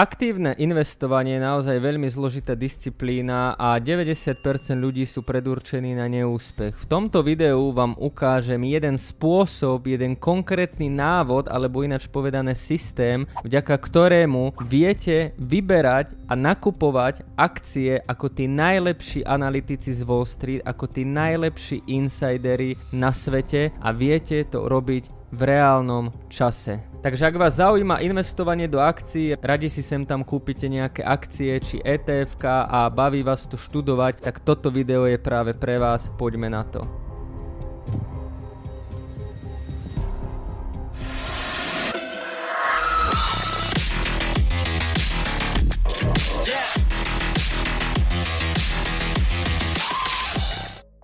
Aktívne investovanie je naozaj veľmi zložitá disciplína a 90% ľudí sú predurčení na neúspech. V tomto videu vám ukážem jeden spôsob, jeden konkrétny návod, alebo ináč povedané systém, vďaka ktorému viete vyberať a nakupovať akcie ako tí najlepší analytici z Wall Street, ako tí najlepší insidery na svete a viete to robiť v reálnom čase. Takže ak vás zaujíma investovanie do akcií, radi si sem tam kúpite nejaké akcie či ETF a baví vás to študovať, tak toto video je práve pre vás, poďme na to.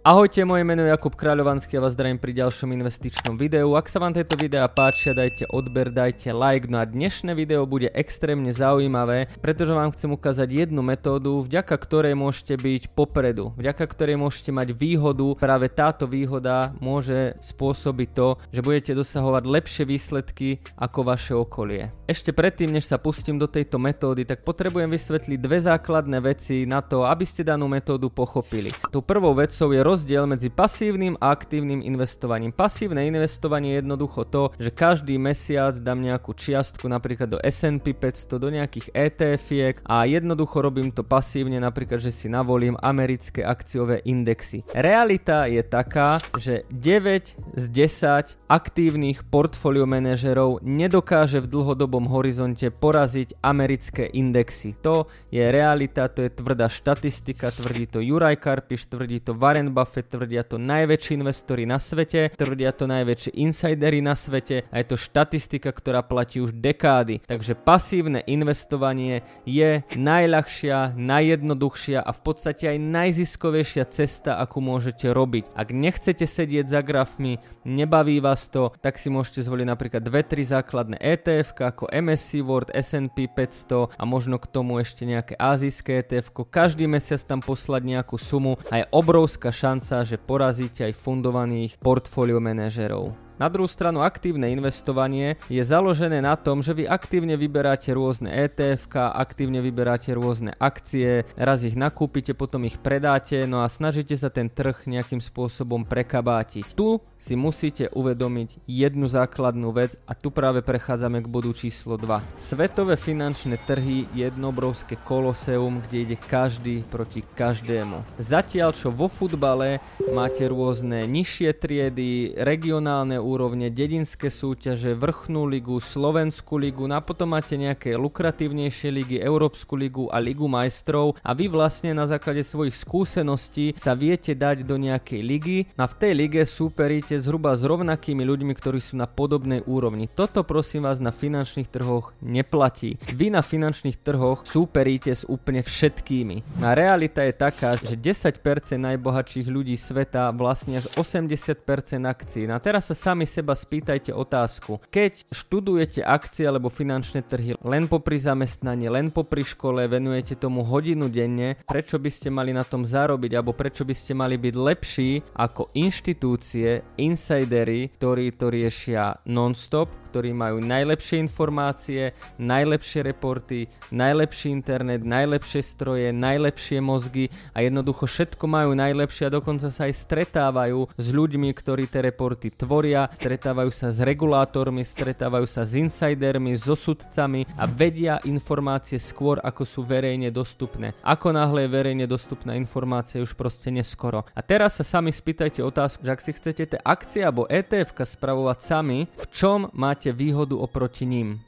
Ahojte, moje meno je Jakub Kráľovanský a vás zdravím pri ďalšom investičnom videu. Ak sa vám tieto videá páčia, dajte odber, dajte like. No a dnešné video bude extrémne zaujímavé, pretože vám chcem ukázať jednu metódu, vďaka ktorej môžete byť popredu, vďaka ktorej môžete mať výhodu. Práve táto výhoda môže spôsobiť to, že budete dosahovať lepšie výsledky ako vaše okolie. Ešte predtým, než sa pustím do tejto metódy, tak potrebujem vysvetliť dve základné veci na to, aby ste danú metódu pochopili. Tou prvou vecou je roz rozdiel medzi pasívnym a aktívnym investovaním. Pasívne investovanie je jednoducho to, že každý mesiac dám nejakú čiastku napríklad do S&P 500, do nejakých ETF-iek a jednoducho robím to pasívne, napríklad, že si navolím americké akciové indexy. Realita je taká, že 9 z 10 aktívnych portfólio manažerov nedokáže v dlhodobom horizonte poraziť americké indexy. To je realita, to je tvrdá štatistika, tvrdí to Juraj Karpiš, tvrdí to Warren Buffett, Buffett, tvrdia to najväčší investori na svete, tvrdia to najväčší insidery na svete a je to štatistika, ktorá platí už dekády. Takže pasívne investovanie je najľahšia, najjednoduchšia a v podstate aj najziskovejšia cesta, akú môžete robiť. Ak nechcete sedieť za grafmi, nebaví vás to, tak si môžete zvoliť napríklad 2-3 základné ETF ako MSC World, S&P 500 a možno k tomu ešte nejaké azijské ETF. Každý mesiac tam poslať nejakú sumu a je obrovská šanca šanca, že porazíte aj fundovaných portfólio manažerov. Na druhú stranu aktívne investovanie je založené na tom, že vy aktívne vyberáte rôzne ETF, aktívne vyberáte rôzne akcie, raz ich nakúpite, potom ich predáte, no a snažíte sa ten trh nejakým spôsobom prekabátiť. Tu si musíte uvedomiť jednu základnú vec a tu práve prechádzame k bodu číslo 2. Svetové finančné trhy je jedno obrovské koloseum, kde ide každý proti každému. Zatiaľ čo vo futbale máte rôzne nižšie triedy, regionálne úrovne, dedinské súťaže, vrchnú ligu, slovenskú ligu, no a potom máte nejaké lukratívnejšie ligy, Európsku ligu a Ligu majstrov a vy vlastne na základe svojich skúseností sa viete dať do nejakej ligy a v tej lige súperíte zhruba s rovnakými ľuďmi, ktorí sú na podobnej úrovni. Toto prosím vás na finančných trhoch neplatí. Vy na finančných trhoch súperíte s úplne všetkými. A realita je taká, že 10% najbohatších ľudí sveta vlastne až 80% akcií. No a teraz sa sami sami seba spýtajte otázku. Keď študujete akcie alebo finančné trhy len popri zamestnaní, len popri škole, venujete tomu hodinu denne, prečo by ste mali na tom zarobiť alebo prečo by ste mali byť lepší ako inštitúcie, insidery, ktorí to riešia non-stop, ktorí majú najlepšie informácie, najlepšie reporty, najlepší internet, najlepšie stroje, najlepšie mozgy a jednoducho všetko majú najlepšie a dokonca sa aj stretávajú s ľuďmi, ktorí tie reporty tvoria, stretávajú sa s regulátormi, stretávajú sa s insidermi, so sudcami a vedia informácie skôr ako sú verejne dostupné. Ako náhle je verejne dostupná informácia už proste neskoro. A teraz sa sami spýtajte otázku, že ak si chcete tie akcie alebo ETF spravovať sami, v čom máte máte výhodu oproti ním.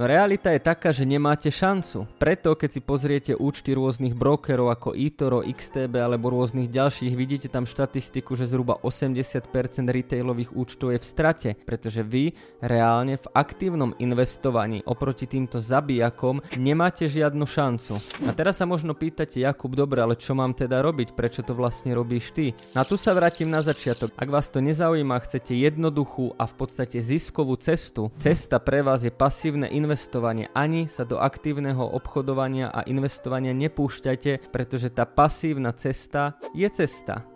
No realita je taká, že nemáte šancu. Preto, keď si pozriete účty rôznych brokerov ako eToro, XTB alebo rôznych ďalších, vidíte tam štatistiku, že zhruba 80% retailových účtov je v strate, pretože vy reálne v aktívnom investovaní oproti týmto zabijakom nemáte žiadnu šancu. A teraz sa možno pýtate, Jakub, dobre, ale čo mám teda robiť? Prečo to vlastne robíš ty? Na tu sa vrátim na začiatok. Ak vás to nezaujíma, chcete jednoduchú a v podstate ziskovú cestu, cesta pre vás je pasívne investovanie investovanie, ani sa do aktívneho obchodovania a investovania nepúšťajte, pretože tá pasívna cesta je cesta.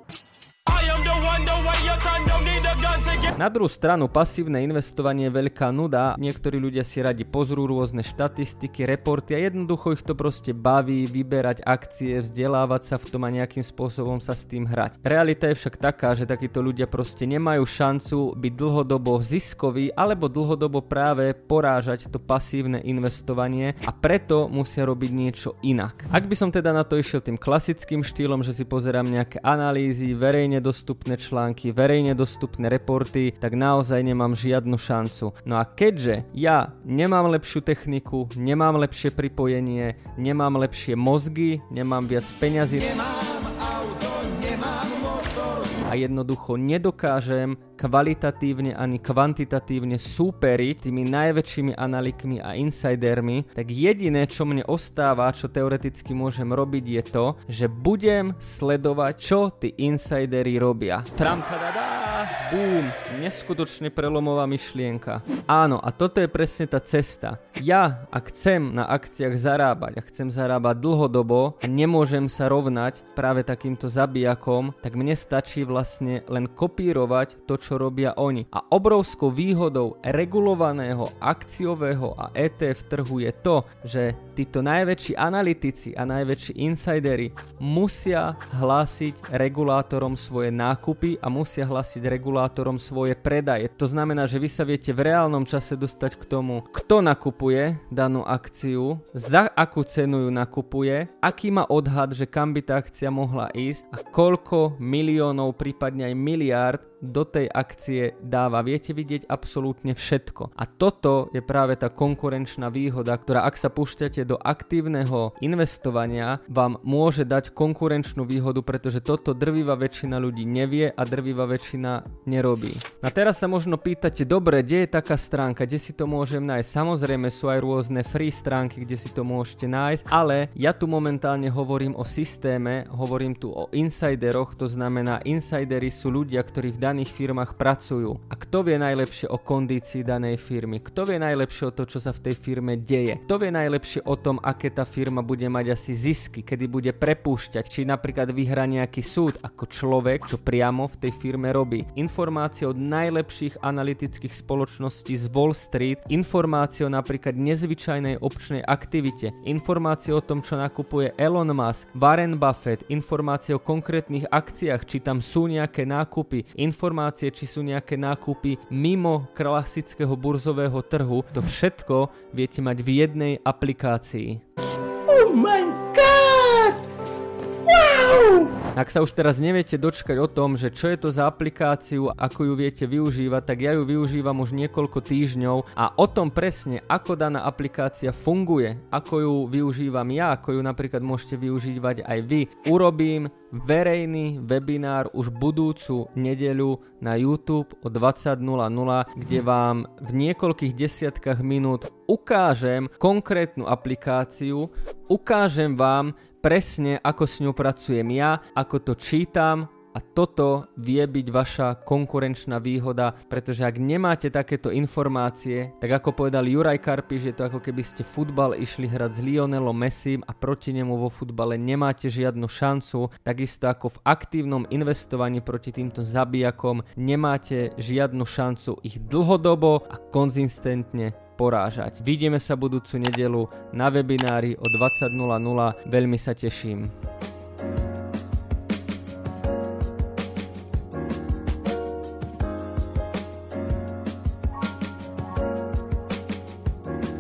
Na druhú stranu pasívne investovanie je veľká nuda, niektorí ľudia si radi pozrú rôzne štatistiky, reporty a jednoducho ich to proste baví vyberať akcie, vzdelávať sa v tom a nejakým spôsobom sa s tým hrať. Realita je však taká, že takíto ľudia proste nemajú šancu byť dlhodobo ziskoví alebo dlhodobo práve porážať to pasívne investovanie a preto musia robiť niečo inak. Ak by som teda na to išiel tým klasickým štýlom, že si pozerám nejaké analýzy, verejne dostupné články, verejne dostupné reporty, tak naozaj nemám žiadnu šancu. No a keďže ja nemám lepšiu techniku, nemám lepšie pripojenie, nemám lepšie mozgy, nemám viac peňazí, nemám auto, nemám motor a jednoducho nedokážem kvalitatívne ani kvantitatívne súperiť tými najväčšími analykmi a insidermi, tak jediné, čo mne ostáva, čo teoreticky môžem robiť, je to, že budem sledovať, čo tí insidery robia. Trampadadá! Bum, neskutočne prelomová myšlienka. Áno, a toto je presne tá cesta. Ja, ak chcem na akciách zarábať a chcem zarábať dlhodobo a nemôžem sa rovnať práve takýmto zabijakom, tak mne stačí vlastne len kopírovať to, čo robia oni. A obrovskou výhodou regulovaného akciového a ETF trhu je to, že títo najväčší analytici a najväčší insidery musia hlásiť regulátorom svoje nákupy a musia hlásiť regulátorom svoje predaje. To znamená, že vy sa viete v reálnom čase dostať k tomu, kto nakupuje danú akciu, za akú cenu ju nakupuje, aký má odhad, že kam by tá akcia mohla ísť a koľko miliónov, prípadne aj miliárd do tej akcie dáva. Viete vidieť absolútne všetko. A toto je práve tá konkurenčná výhoda, ktorá ak sa púšťate do aktívneho investovania, vám môže dať konkurenčnú výhodu, pretože toto drvivá väčšina ľudí nevie a drvivá väčšina nerobí. A teraz sa možno pýtate, dobre, kde je taká stránka, kde si to môžem nájsť? Samozrejme sú aj rôzne free stránky, kde si to môžete nájsť, ale ja tu momentálne hovorím o systéme, hovorím tu o insideroch, to znamená insidery sú ľudia, ktorí v danej daných firmách pracujú. A kto vie najlepšie o kondícii danej firmy? Kto vie najlepšie o to, čo sa v tej firme deje? Kto vie najlepšie o tom, aké tá firma bude mať asi zisky, kedy bude prepúšťať, či napríklad vyhrá nejaký súd ako človek, čo priamo v tej firme robí. Informácie od najlepších analytických spoločností z Wall Street, informácie o napríklad nezvyčajnej občnej aktivite, informácie o tom, čo nakupuje Elon Musk, Warren Buffett, informácie o konkrétnych akciách, či tam sú nejaké nákupy, informácie informácie, či sú nejaké nákupy mimo klasického burzového trhu, to všetko viete mať v jednej aplikácii. Ak sa už teraz neviete dočkať o tom, že čo je to za aplikáciu, ako ju viete využívať, tak ja ju využívam už niekoľko týždňov a o tom presne, ako daná aplikácia funguje, ako ju využívam ja, ako ju napríklad môžete využívať aj vy, urobím verejný webinár už budúcu nedeľu na YouTube o 20.00, kde vám v niekoľkých desiatkách minút ukážem konkrétnu aplikáciu, ukážem vám presne, ako s ňou pracujem ja, ako to čítam, a toto vie byť vaša konkurenčná výhoda, pretože ak nemáte takéto informácie, tak ako povedal Juraj Karpiš, je to ako keby ste futbal išli hrať s Lionelom Messim a proti nemu vo futbale nemáte žiadnu šancu, takisto ako v aktívnom investovaní proti týmto zabijakom nemáte žiadnu šancu ich dlhodobo a konzistentne porážať. Vidíme sa budúcu nedelu na webinári o 20.00, veľmi sa teším.